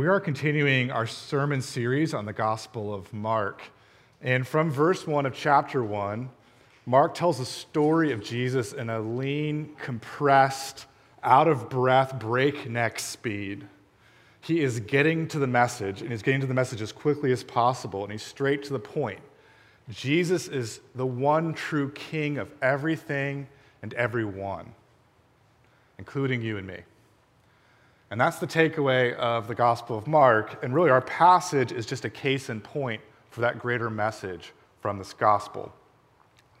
we are continuing our sermon series on the Gospel of Mark. And from verse 1 of chapter 1, Mark tells the story of Jesus in a lean, compressed, out of breath, breakneck speed. He is getting to the message, and he's getting to the message as quickly as possible, and he's straight to the point. Jesus is the one true king of everything and everyone, including you and me. And that's the takeaway of the Gospel of Mark. And really, our passage is just a case in point for that greater message from this Gospel.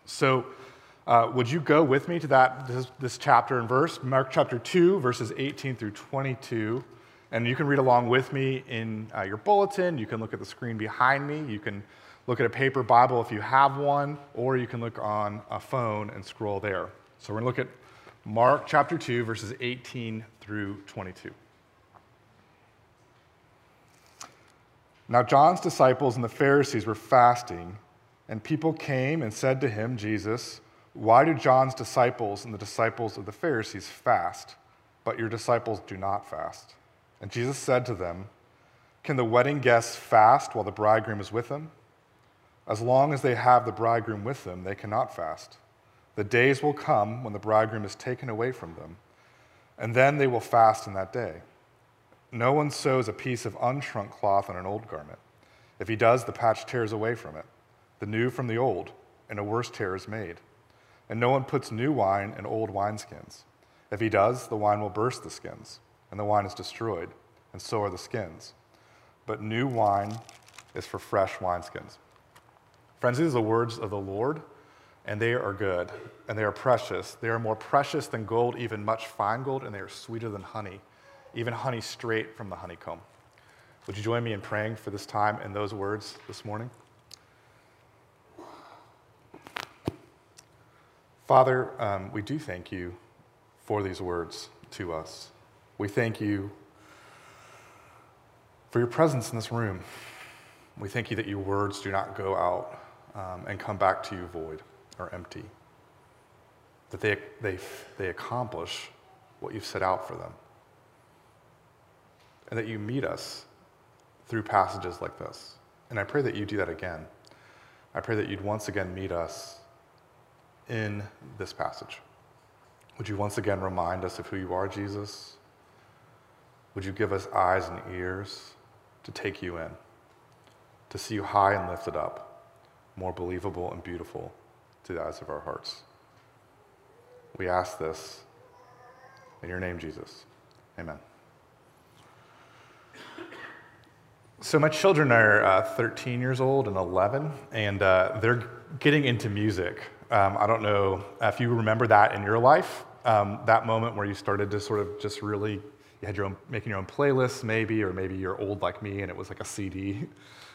So, uh, would you go with me to that this, this, chapter and verse, Mark chapter 2, verses 18 through 22? And you can read along with me in uh, your bulletin. You can look at the screen behind me. You can look at a paper Bible if you have one, or you can look on a phone and scroll there. So, we're going to look at Mark chapter 2, verses 18 through 22. Now, John's disciples and the Pharisees were fasting, and people came and said to him, Jesus, Why do John's disciples and the disciples of the Pharisees fast, but your disciples do not fast? And Jesus said to them, Can the wedding guests fast while the bridegroom is with them? As long as they have the bridegroom with them, they cannot fast. The days will come when the bridegroom is taken away from them, and then they will fast in that day. No one sews a piece of unshrunk cloth on an old garment. If he does, the patch tears away from it, the new from the old, and a worse tear is made. And no one puts new wine in old wineskins. If he does, the wine will burst the skins, and the wine is destroyed, and so are the skins. But new wine is for fresh wineskins. Friends, these are the words of the Lord and they are good, and they are precious. They are more precious than gold, even much fine gold, and they are sweeter than honey, even honey straight from the honeycomb. Would you join me in praying for this time and those words this morning? Father, um, we do thank you for these words to us. We thank you for your presence in this room. We thank you that your words do not go out um, and come back to you void or empty, that they, they, they accomplish what you've set out for them, and that you meet us through passages like this. And I pray that you do that again. I pray that you'd once again meet us in this passage. Would you once again remind us of who you are, Jesus? Would you give us eyes and ears to take you in, to see you high and lifted up, more believable and beautiful to the eyes of our hearts. We ask this in your name, Jesus. Amen. So, my children are uh, 13 years old and 11, and uh, they're getting into music. Um, I don't know if you remember that in your life, um, that moment where you started to sort of just really, you had your own, making your own playlists maybe, or maybe you're old like me and it was like a CD,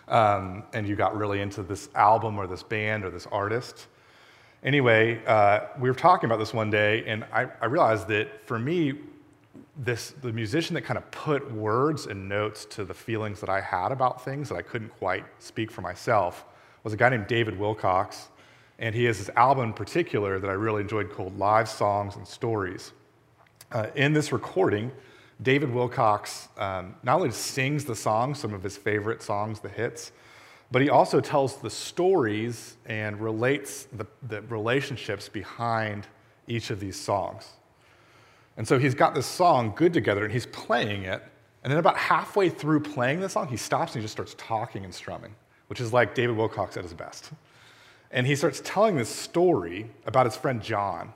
um, and you got really into this album or this band or this artist. Anyway, uh, we were talking about this one day, and I, I realized that for me, this, the musician that kind of put words and notes to the feelings that I had about things that I couldn't quite speak for myself was a guy named David Wilcox. And he has this album in particular that I really enjoyed called Live Songs and Stories. Uh, in this recording, David Wilcox um, not only sings the songs, some of his favorite songs, the hits, but he also tells the stories and relates the, the relationships behind each of these songs. And so he's got this song, Good Together, and he's playing it. And then about halfway through playing the song, he stops and he just starts talking and strumming, which is like David Wilcox at his best. And he starts telling this story about his friend John.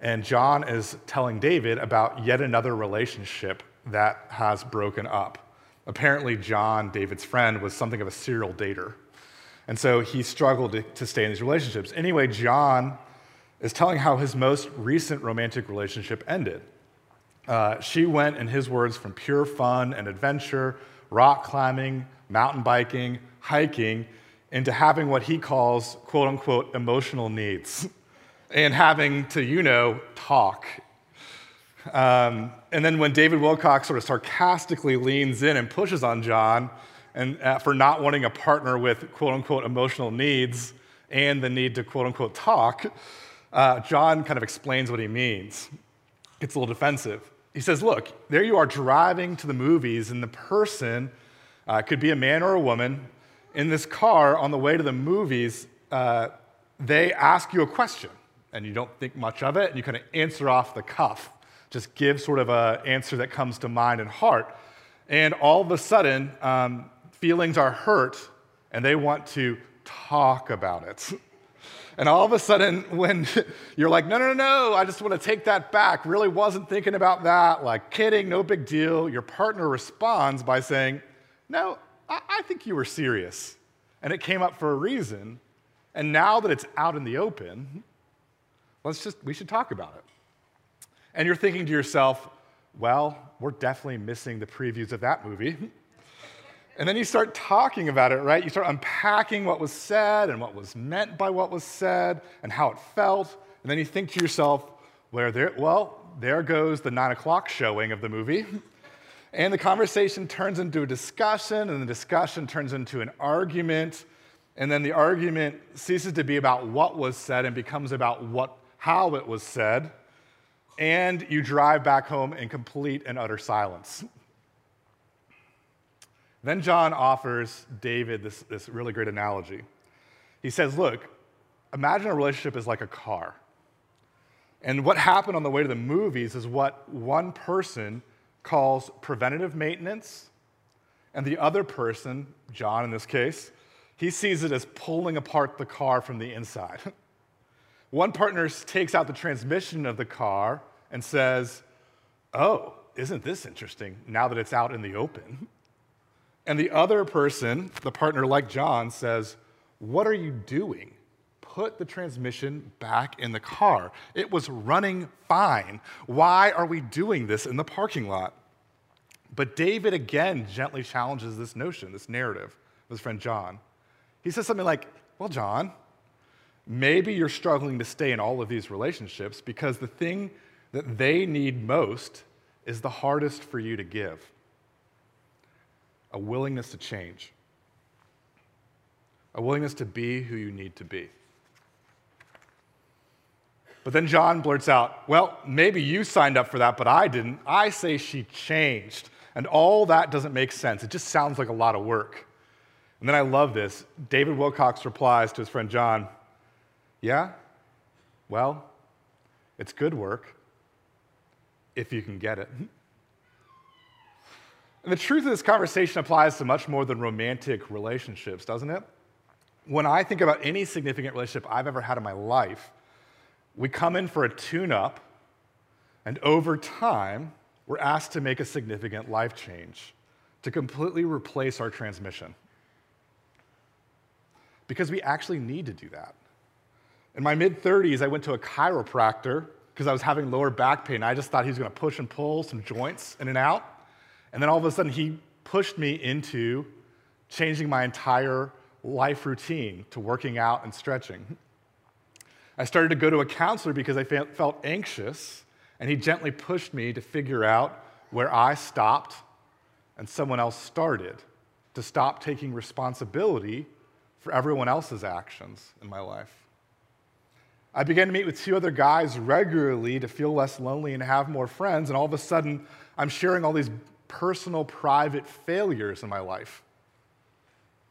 And John is telling David about yet another relationship that has broken up. Apparently, John, David's friend, was something of a serial dater. And so he struggled to, to stay in these relationships. Anyway, John is telling how his most recent romantic relationship ended. Uh, she went, in his words, from pure fun and adventure, rock climbing, mountain biking, hiking, into having what he calls, quote unquote, emotional needs, and having to, you know, talk um, and then when David Wilcox sort of sarcastically leans in and pushes on John and, uh, for not wanting a partner with quote unquote emotional needs and the need to quote unquote talk, uh, John kind of explains what he means. It's a little defensive. He says, Look, there you are driving to the movies, and the person uh, could be a man or a woman in this car on the way to the movies. Uh, they ask you a question, and you don't think much of it, and you kind of answer off the cuff. Just give sort of an answer that comes to mind and heart. And all of a sudden, um, feelings are hurt, and they want to talk about it. And all of a sudden, when you're like, no, no, no, no, I just want to take that back, really wasn't thinking about that, like kidding, no big deal, your partner responds by saying, no, I, I think you were serious. And it came up for a reason. And now that it's out in the open, let's just, we should talk about it. And you're thinking to yourself, well, we're definitely missing the previews of that movie. And then you start talking about it, right? You start unpacking what was said and what was meant by what was said and how it felt. And then you think to yourself, where there, well, there goes the nine o'clock showing of the movie. And the conversation turns into a discussion, and the discussion turns into an argument. And then the argument ceases to be about what was said and becomes about what, how it was said. And you drive back home in complete and utter silence. Then John offers David this, this really great analogy. He says, Look, imagine a relationship is like a car. And what happened on the way to the movies is what one person calls preventative maintenance, and the other person, John in this case, he sees it as pulling apart the car from the inside. one partner takes out the transmission of the car and says, Oh, isn't this interesting now that it's out in the open? And the other person, the partner like John, says, What are you doing? Put the transmission back in the car. It was running fine. Why are we doing this in the parking lot? But David again gently challenges this notion, this narrative with his friend John. He says something like, Well, John, maybe you're struggling to stay in all of these relationships because the thing that they need most is the hardest for you to give a willingness to change, a willingness to be who you need to be. But then John blurts out, Well, maybe you signed up for that, but I didn't. I say she changed. And all that doesn't make sense. It just sounds like a lot of work. And then I love this. David Wilcox replies to his friend John, Yeah, well, it's good work if you can get it. And the truth of this conversation applies to much more than romantic relationships, doesn't it? When I think about any significant relationship I've ever had in my life, we come in for a tune up, and over time, we're asked to make a significant life change, to completely replace our transmission. Because we actually need to do that. In my mid 30s, I went to a chiropractor because I was having lower back pain. I just thought he was going to push and pull some joints in and out. And then all of a sudden, he pushed me into changing my entire life routine to working out and stretching. I started to go to a counselor because I felt anxious, and he gently pushed me to figure out where I stopped and someone else started, to stop taking responsibility for everyone else's actions in my life. I began to meet with two other guys regularly to feel less lonely and have more friends, and all of a sudden, I'm sharing all these personal, private failures in my life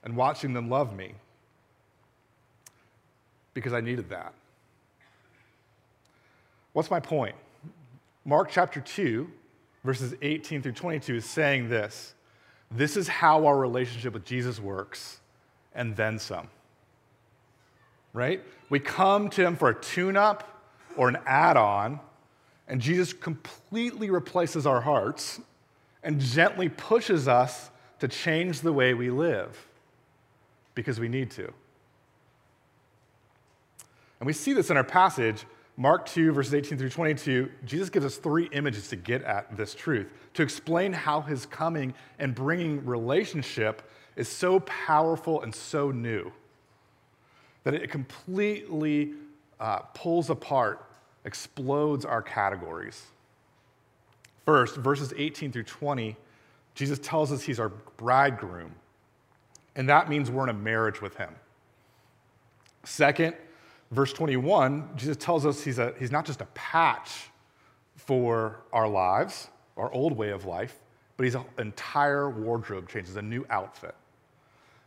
and watching them love me because I needed that. What's my point? Mark chapter 2, verses 18 through 22 is saying this this is how our relationship with Jesus works, and then some. Right? We come to him for a tune up or an add on, and Jesus completely replaces our hearts and gently pushes us to change the way we live because we need to. And we see this in our passage, Mark 2, verses 18 through 22. Jesus gives us three images to get at this truth, to explain how his coming and bringing relationship is so powerful and so new that it completely uh, pulls apart, explodes our categories. First, verses 18 through 20, Jesus tells us he's our bridegroom, and that means we're in a marriage with him. Second, verse 21, Jesus tells us he's, a, he's not just a patch for our lives, our old way of life, but he's an entire wardrobe change, changes, a new outfit.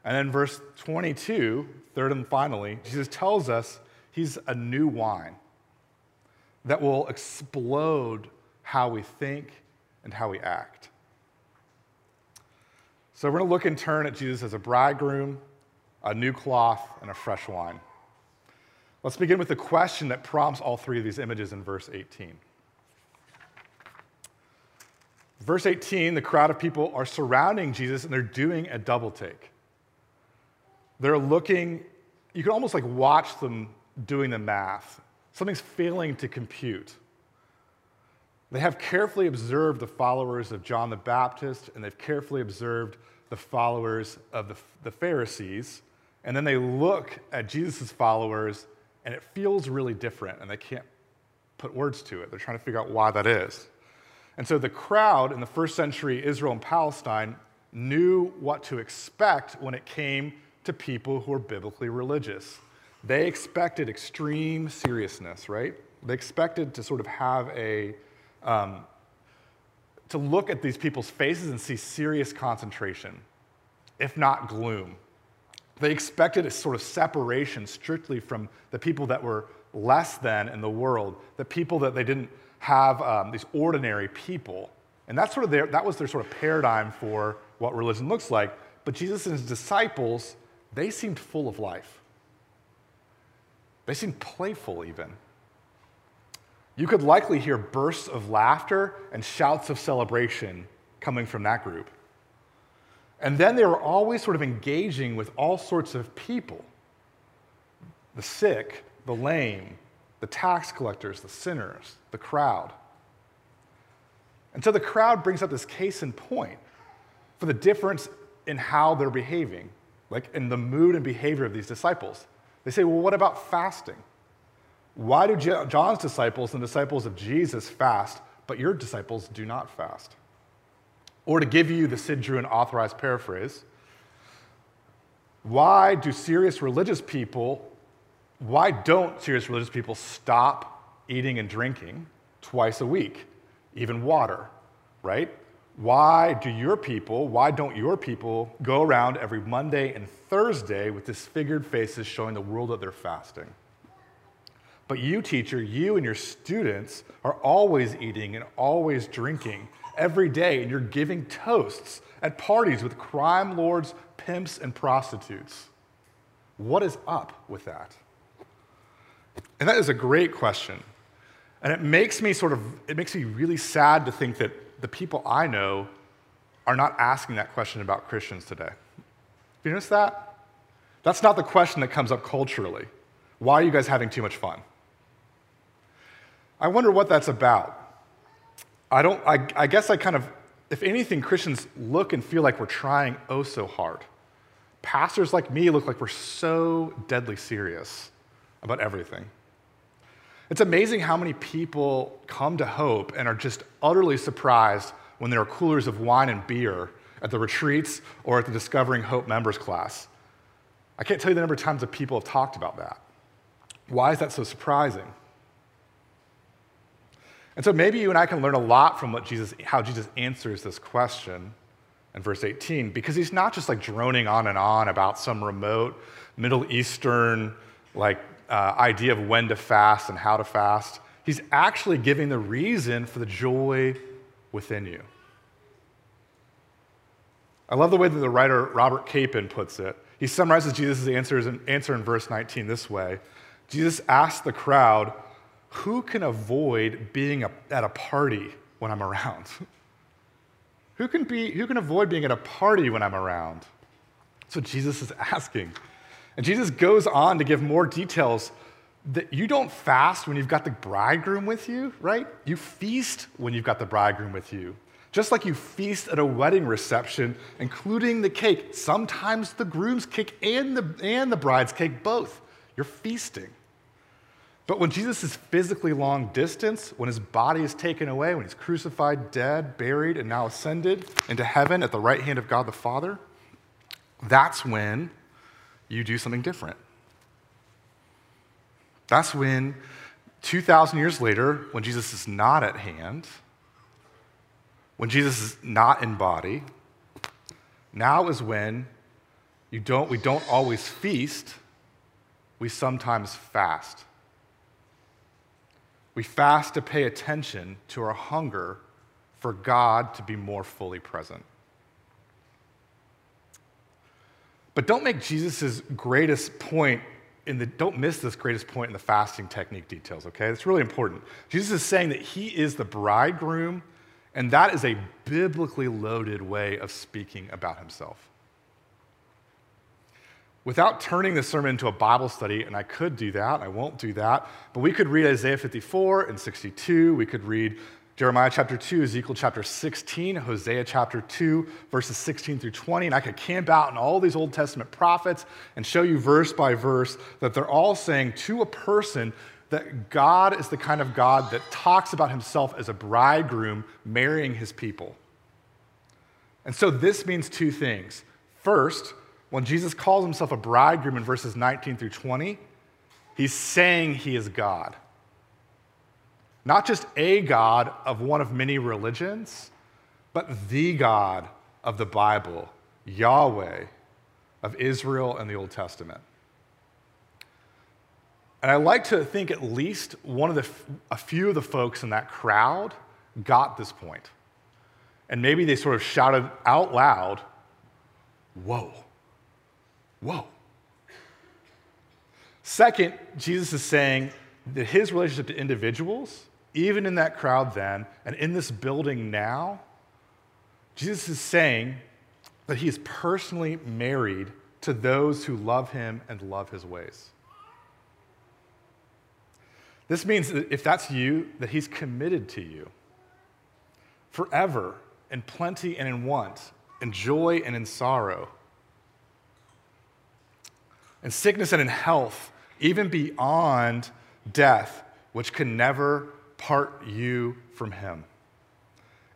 And then verse 22, third and finally, Jesus tells us he's a new wine that will explode how we think and how we act. So we're going to look in turn at Jesus as a bridegroom, a new cloth, and a fresh wine. Let's begin with the question that prompts all three of these images in verse 18. Verse 18, the crowd of people are surrounding Jesus and they're doing a double take. They're looking, you can almost like watch them doing the math. Something's failing to compute. They have carefully observed the followers of John the Baptist and they've carefully observed the followers of the, the Pharisees. And then they look at Jesus' followers and it feels really different and they can't put words to it. They're trying to figure out why that is. And so the crowd in the first century Israel and Palestine knew what to expect when it came to people who were biblically religious. They expected extreme seriousness, right? They expected to sort of have a, um, to look at these people's faces and see serious concentration, if not gloom. They expected a sort of separation strictly from the people that were less than in the world, the people that they didn't have, um, these ordinary people. And that's sort of their, that was their sort of paradigm for what religion looks like. But Jesus and his disciples, they seemed full of life. They seemed playful, even. You could likely hear bursts of laughter and shouts of celebration coming from that group. And then they were always sort of engaging with all sorts of people the sick, the lame, the tax collectors, the sinners, the crowd. And so the crowd brings up this case in point for the difference in how they're behaving, like in the mood and behavior of these disciples. They say, well, what about fasting? Why do John's disciples and disciples of Jesus fast, but your disciples do not fast? Or to give you the Sid Druen authorized paraphrase, why do serious religious people, why don't serious religious people stop eating and drinking twice a week, even water, right? Why do your people, why don't your people go around every Monday and Thursday with disfigured faces showing the world that they're fasting? But you, teacher, you and your students are always eating and always drinking every day, and you're giving toasts at parties with crime lords, pimps, and prostitutes. What is up with that? And that is a great question. And it makes me sort of, it makes me really sad to think that the people I know are not asking that question about Christians today. Do you notice that? That's not the question that comes up culturally. Why are you guys having too much fun? I wonder what that's about. I don't, I, I guess I kind of, if anything, Christians look and feel like we're trying oh so hard. Pastors like me look like we're so deadly serious about everything. It's amazing how many people come to hope and are just utterly surprised when there are coolers of wine and beer at the retreats or at the Discovering Hope members class. I can't tell you the number of times that people have talked about that. Why is that so surprising? And so maybe you and I can learn a lot from what Jesus, how Jesus answers this question in verse 18, because he's not just like droning on and on about some remote Middle Eastern like uh, idea of when to fast and how to fast. He's actually giving the reason for the joy within you. I love the way that the writer Robert Capon puts it. He summarizes Jesus' answer, answer in verse 19 this way Jesus asked the crowd, Who can avoid being a, at a party when I'm around? who, can be, who can avoid being at a party when I'm around? That's what Jesus is asking. And Jesus goes on to give more details that you don't fast when you've got the bridegroom with you, right? You feast when you've got the bridegroom with you. Just like you feast at a wedding reception, including the cake, sometimes the groom's cake and the, and the bride's cake, both. You're feasting. But when Jesus is physically long distance, when his body is taken away, when he's crucified, dead, buried, and now ascended into heaven at the right hand of God the Father, that's when you do something different. That's when, 2,000 years later, when Jesus is not at hand, when Jesus is not in body. Now is when you don't, we don't always feast, we sometimes fast. We fast to pay attention to our hunger for God to be more fully present. But don't make Jesus' greatest point in the, don't miss this greatest point in the fasting technique details, okay? It's really important. Jesus is saying that he is the bridegroom, and that is a biblically loaded way of speaking about himself. Without turning the sermon into a Bible study, and I could do that, I won't do that, but we could read Isaiah 54 and 62. We could read Jeremiah chapter 2, Ezekiel chapter 16, Hosea chapter 2, verses 16 through 20. And I could camp out in all these Old Testament prophets and show you verse by verse that they're all saying to a person that God is the kind of God that talks about himself as a bridegroom marrying his people. And so this means two things. First, when Jesus calls himself a bridegroom in verses 19 through 20, he's saying he is God. Not just a God of one of many religions, but the God of the Bible, Yahweh of Israel and the Old Testament. And I like to think at least one of the, a few of the folks in that crowd got this point. And maybe they sort of shouted out loud, Whoa, whoa. Second, Jesus is saying that his relationship to individuals even in that crowd then, and in this building now, Jesus is saying that he is personally married to those who love him and love his ways. This means that if that's you, that he's committed to you forever in plenty and in want, in joy and in sorrow, in sickness and in health, even beyond death, which can never part you from Him.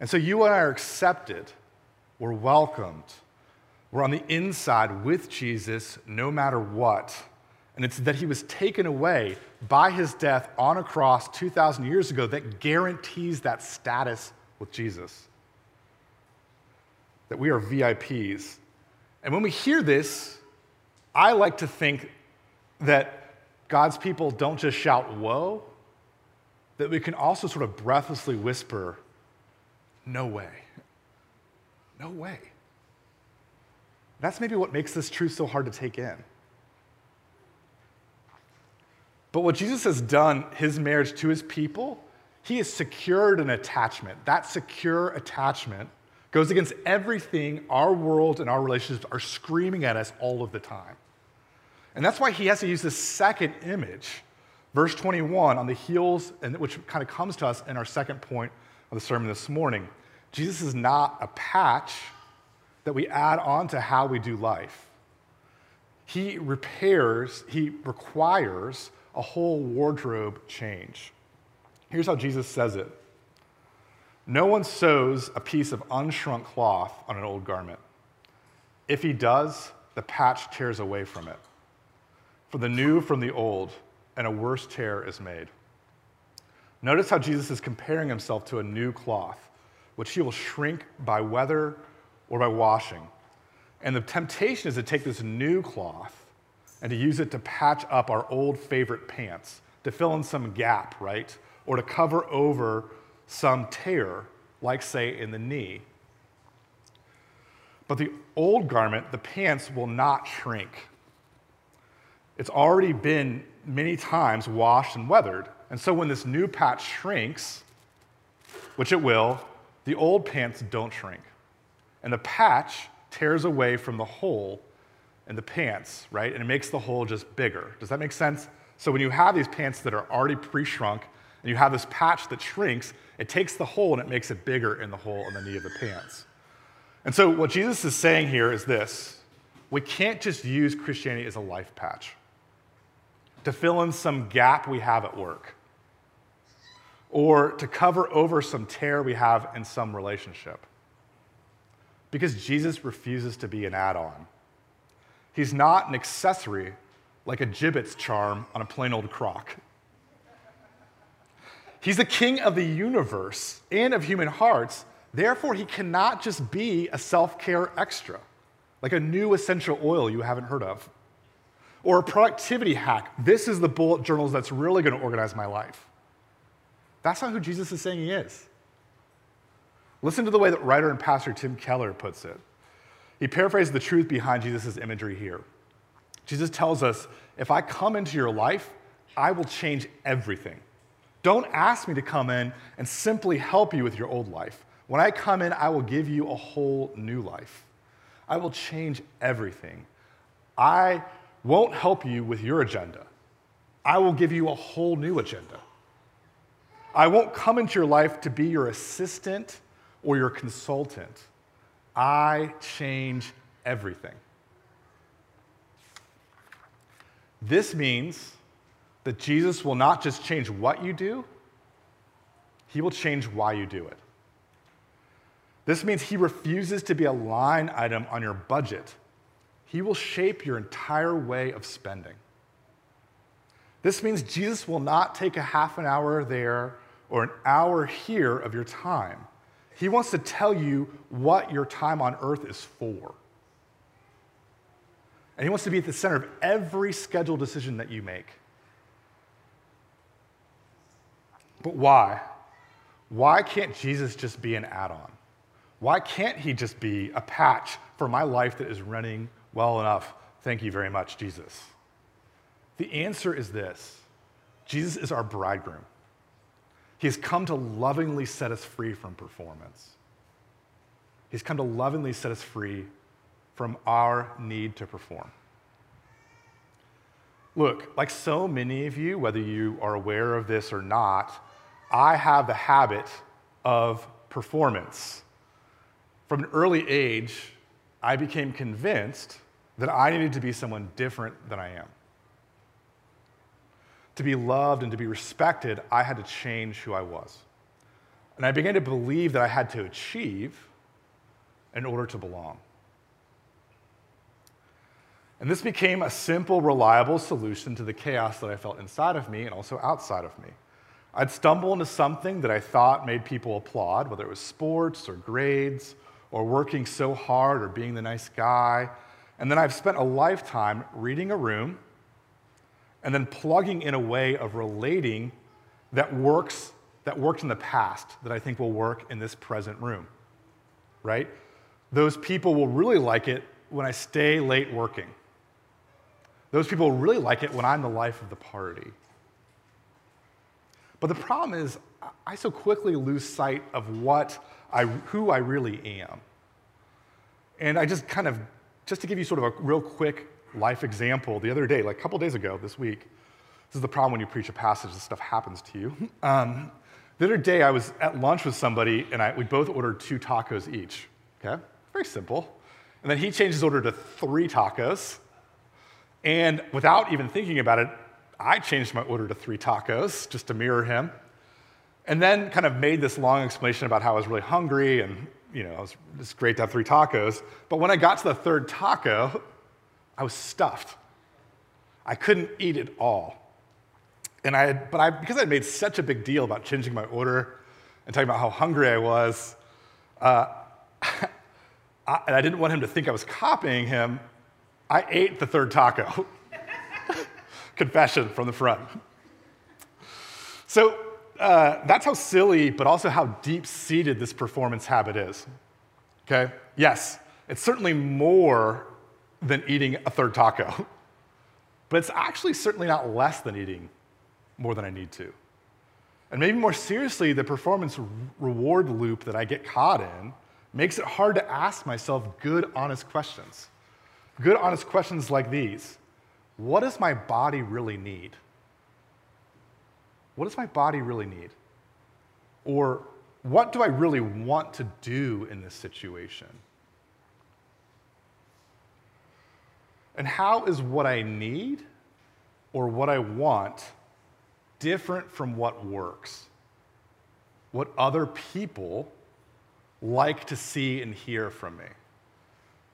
And so you and I are accepted, we're welcomed, we're on the inside with Jesus no matter what. And it's that He was taken away by His death on a cross 2,000 years ago that guarantees that status with Jesus. That we are VIPs. And when we hear this, I like to think that God's people don't just shout, Whoa, that we can also sort of breathlessly whisper, No way. No way. That's maybe what makes this truth so hard to take in. But what Jesus has done, his marriage to his people, he has secured an attachment. That secure attachment goes against everything our world and our relationships are screaming at us all of the time. And that's why he has to use this second image Verse 21, on the heels, and which kind of comes to us in our second point of the sermon this morning. Jesus is not a patch that we add on to how we do life. He repairs, he requires a whole wardrobe change. Here's how Jesus says it No one sews a piece of unshrunk cloth on an old garment. If he does, the patch tears away from it. For the new from the old, and a worse tear is made. Notice how Jesus is comparing himself to a new cloth, which he will shrink by weather or by washing. And the temptation is to take this new cloth and to use it to patch up our old favorite pants, to fill in some gap, right? Or to cover over some tear, like, say, in the knee. But the old garment, the pants, will not shrink. It's already been many times washed and weathered. And so when this new patch shrinks, which it will, the old pants don't shrink. And the patch tears away from the hole in the pants, right? And it makes the hole just bigger. Does that make sense? So when you have these pants that are already pre shrunk and you have this patch that shrinks, it takes the hole and it makes it bigger in the hole in the knee of the pants. And so what Jesus is saying here is this we can't just use Christianity as a life patch to fill in some gap we have at work or to cover over some tear we have in some relationship. Because Jesus refuses to be an add on. He's not an accessory like a Jibbitz charm on a plain old Croc. He's the king of the universe and of human hearts, Therefore, he cannot just be a self care extra, like a new essential oil you haven't heard of, or a productivity hack. This is the bullet journals that's really going to organize my life. That's not who Jesus is saying he is. Listen to the way that writer and pastor Tim Keller puts it. He paraphrases the truth behind Jesus' imagery here. Jesus tells us if I come into your life, I will change everything. Don't ask me to come in and simply help you with your old life. When I come in, I will give you a whole new life. I will change everything. I won't help you with your agenda. I will give you a whole new agenda. I won't come into your life to be your assistant or your consultant. I change everything. This means that Jesus will not just change what you do, he will change why you do it. This means he refuses to be a line item on your budget. He will shape your entire way of spending. This means Jesus will not take a half an hour there or an hour here of your time. He wants to tell you what your time on earth is for. And He wants to be at the center of every scheduled decision that you make. But why? Why can't Jesus just be an add on? Why can't He just be a patch for my life that is running well enough? Thank you very much, Jesus. The answer is this Jesus is our bridegroom. He has come to lovingly set us free from performance. He's come to lovingly set us free from our need to perform. Look, like so many of you, whether you are aware of this or not, I have the habit of performance. From an early age, I became convinced that I needed to be someone different than I am. To be loved and to be respected, I had to change who I was. And I began to believe that I had to achieve in order to belong. And this became a simple, reliable solution to the chaos that I felt inside of me and also outside of me. I'd stumble into something that I thought made people applaud, whether it was sports or grades or working so hard or being the nice guy. And then I've spent a lifetime reading a room and then plugging in a way of relating that works that worked in the past that I think will work in this present room. Right? Those people will really like it when I stay late working. Those people really like it when I'm the life of the party. But the problem is, I so quickly lose sight of what I, who I really am. And I just kind of, just to give you sort of a real quick life example, the other day, like a couple days ago this week, this is the problem when you preach a passage, this stuff happens to you. Um, the other day, I was at lunch with somebody, and I, we both ordered two tacos each. Okay? Very simple. And then he changed his order to three tacos. And without even thinking about it, I changed my order to three tacos just to mirror him. And then kind of made this long explanation about how I was really hungry and, you know, was, it's great to have three tacos. But when I got to the third taco, I was stuffed. I couldn't eat it all. And I had, but I, because I made such a big deal about changing my order and talking about how hungry I was, uh, I, and I didn't want him to think I was copying him, I ate the third taco. Confession from the front. So uh, that's how silly, but also how deep seated this performance habit is. Okay? Yes, it's certainly more than eating a third taco, but it's actually certainly not less than eating more than I need to. And maybe more seriously, the performance reward loop that I get caught in makes it hard to ask myself good, honest questions. Good, honest questions like these What does my body really need? What does my body really need? Or what do I really want to do in this situation? And how is what I need or what I want different from what works? What other people like to see and hear from me?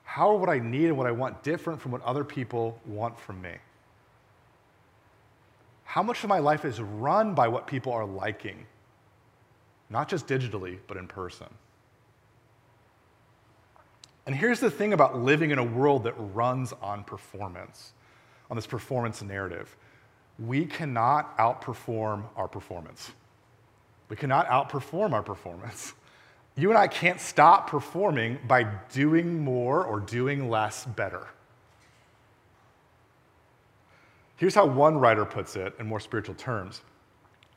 How are what I need and what I want different from what other people want from me? How much of my life is run by what people are liking? Not just digitally, but in person. And here's the thing about living in a world that runs on performance, on this performance narrative. We cannot outperform our performance. We cannot outperform our performance. You and I can't stop performing by doing more or doing less better. Here's how one writer puts it in more spiritual terms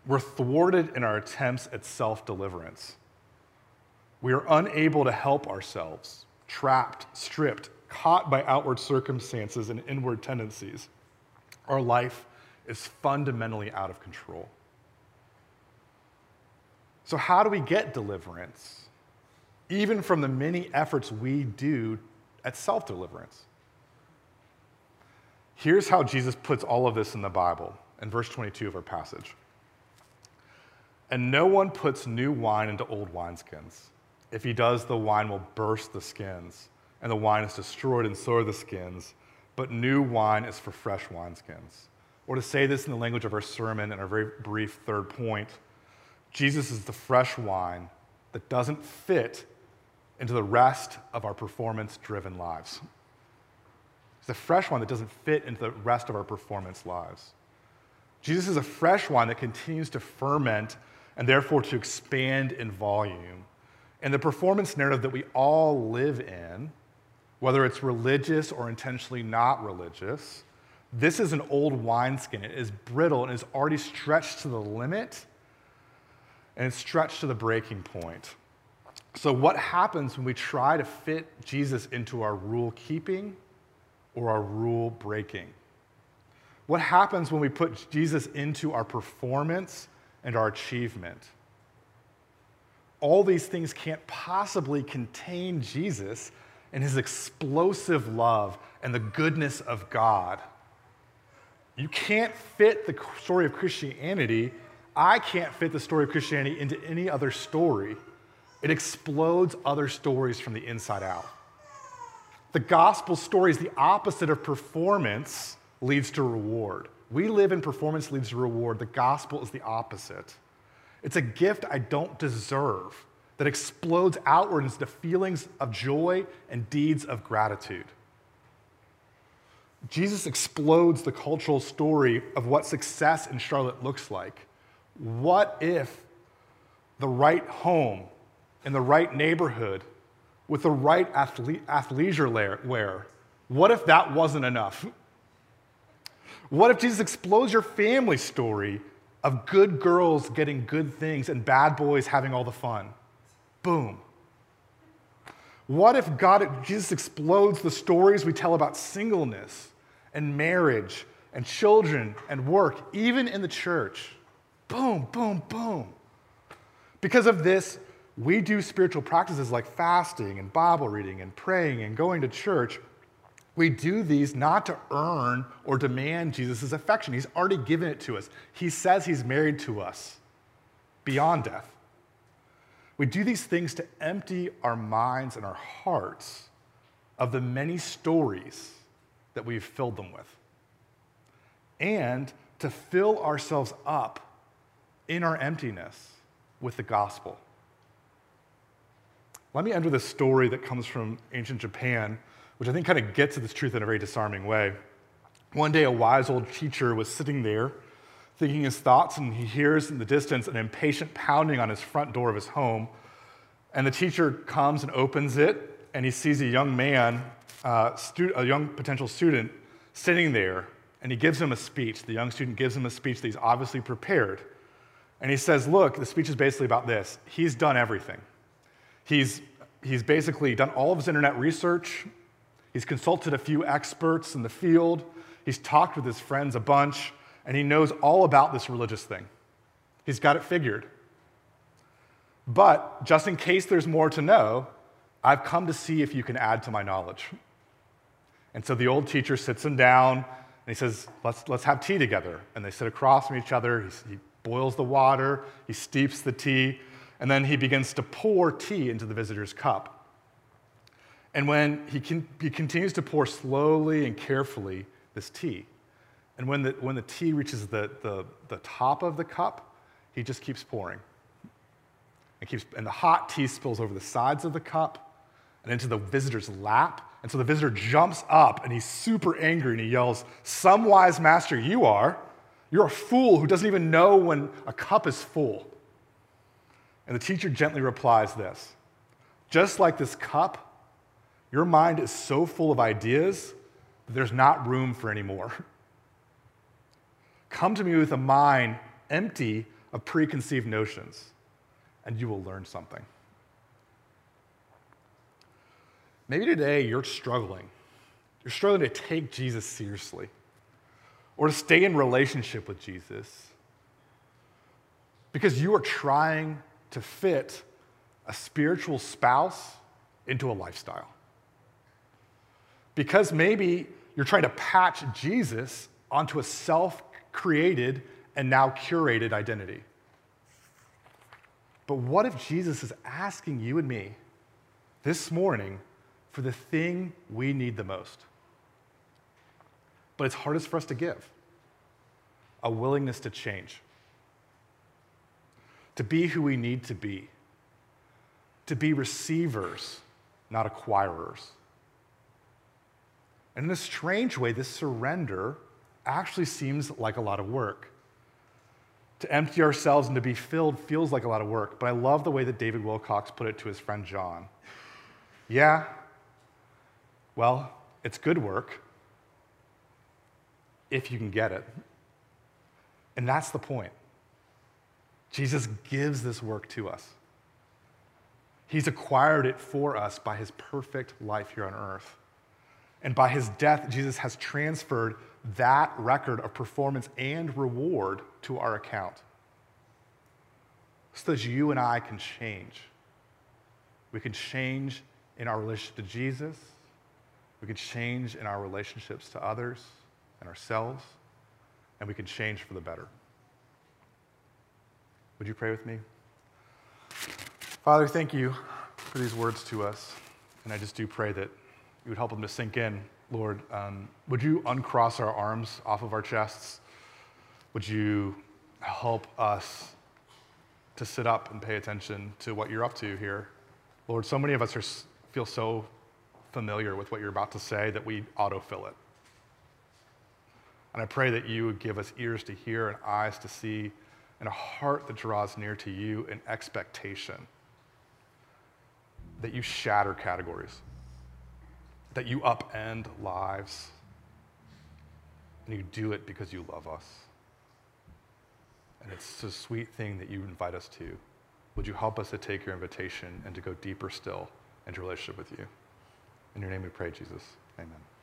We're thwarted in our attempts at self deliverance. We are unable to help ourselves, trapped, stripped, caught by outward circumstances and inward tendencies. Our life is fundamentally out of control. So, how do we get deliverance? Even from the many efforts we do at self deliverance. Here's how Jesus puts all of this in the Bible in verse 22 of our passage. And no one puts new wine into old wineskins. If he does, the wine will burst the skins, and the wine is destroyed, and so are the skins. But new wine is for fresh wineskins. Or to say this in the language of our sermon and our very brief third point, Jesus is the fresh wine that doesn't fit into the rest of our performance driven lives. It's a fresh wine that doesn't fit into the rest of our performance lives. Jesus is a fresh wine that continues to ferment and therefore to expand in volume. And the performance narrative that we all live in, whether it's religious or intentionally not religious, this is an old wineskin. It is brittle and is already stretched to the limit and it's stretched to the breaking point. So, what happens when we try to fit Jesus into our rule keeping or our rule breaking? What happens when we put Jesus into our performance and our achievement? All these things can't possibly contain Jesus and his explosive love and the goodness of God. You can't fit the story of Christianity I can't fit the story of Christianity into any other story. It explodes other stories from the inside out. The gospel story is the opposite of performance leads to reward. We live in performance leads to reward. The gospel is the opposite. It's a gift I don't deserve that explodes outward into feelings of joy and deeds of gratitude. Jesus explodes the cultural story of what success in Charlotte looks like. What if the right home in the right neighborhood with the right athleisure wear, what if that wasn't enough? What if Jesus explodes your family story of good girls getting good things and bad boys having all the fun? Boom. What if God, Jesus explodes the stories we tell about singleness and marriage and children and work, even in the church? Boom, boom, boom. Because of this, we do spiritual practices like fasting and Bible reading and praying and going to church. We do these not to earn or demand Jesus' affection. He's already given it to us. He says he's married to us beyond death. We do these things to empty our minds and our hearts of the many stories that we've filled them with, and to fill ourselves up in our emptiness with the gospel. Let me end with a story that comes from ancient Japan, which I think kind of gets at this truth in a very disarming way. One day, a wise old teacher was sitting there thinking his thoughts, and he hears in the distance an impatient pounding on his front door of his home. And the teacher comes and opens it, and he sees a young man, uh, stu- a young potential student, sitting there, and he gives him a speech. The young student gives him a speech that he's obviously prepared. And he says, Look, the speech is basically about this. He's done everything. He's, he's basically done all of his internet research, he's consulted a few experts in the field, he's talked with his friends a bunch, and he knows all about this religious thing. He's got it figured. But just in case there's more to know, I've come to see if you can add to my knowledge. And so the old teacher sits him down and he says, Let's, let's have tea together. And they sit across from each other. he boils the water, he steeps the tea, and then he begins to pour tea into the visitor's cup. And when he, he continues to pour slowly and carefully this tea, and when the, when the tea reaches the, the, the top of the cup, he just keeps pouring. And, keeps, and the hot tea spills over the sides of the cup, and into the visitor's lap. And so the visitor jumps up and he's super angry and he yells, Some wise master you are. You're a fool who doesn't even know when a cup is full. And the teacher gently replies this Just like this cup, your mind is so full of ideas that there's not room for any more. Come to me with a mind empty of preconceived notions, and you will learn something. Maybe today you're struggling. You're struggling to take Jesus seriously or to stay in relationship with Jesus because you are trying to fit a spiritual spouse into a lifestyle. Because maybe you're trying to patch Jesus onto a self created and now curated identity. But what if Jesus is asking you and me this morning for the thing we need the most? But it's hardest for us to give a willingness to change, to be who we need to be, to be receivers, not acquirers. And in a strange way, this surrender actually seems like a lot of work. To empty ourselves and to be filled feels like a lot of work, but I love the way that David Wilcox put it to his friend John. Yeah, well, it's good work if you can get it. And that's the point. Jesus gives this work to us. He's acquired it for us by his perfect life here on earth. And by his death, Jesus has transferred that record of performance and reward to our account so that you and I can change. We can change in our relationship to Jesus, we can change in our relationships to others and ourselves, and we can change for the better. Would you pray with me? Father, thank you for these words to us, and I just do pray that you would help them to sink in Lord, um, would you uncross our arms off of our chests? Would you help us to sit up and pay attention to what you're up to here? Lord, so many of us are, feel so familiar with what you're about to say that we autofill it. And I pray that you would give us ears to hear and eyes to see and a heart that draws near to you in expectation that you shatter categories that you upend lives. And you do it because you love us. And it's a sweet thing that you invite us to. Would you help us to take your invitation and to go deeper still into relationship with you? In your name we pray, Jesus. Amen.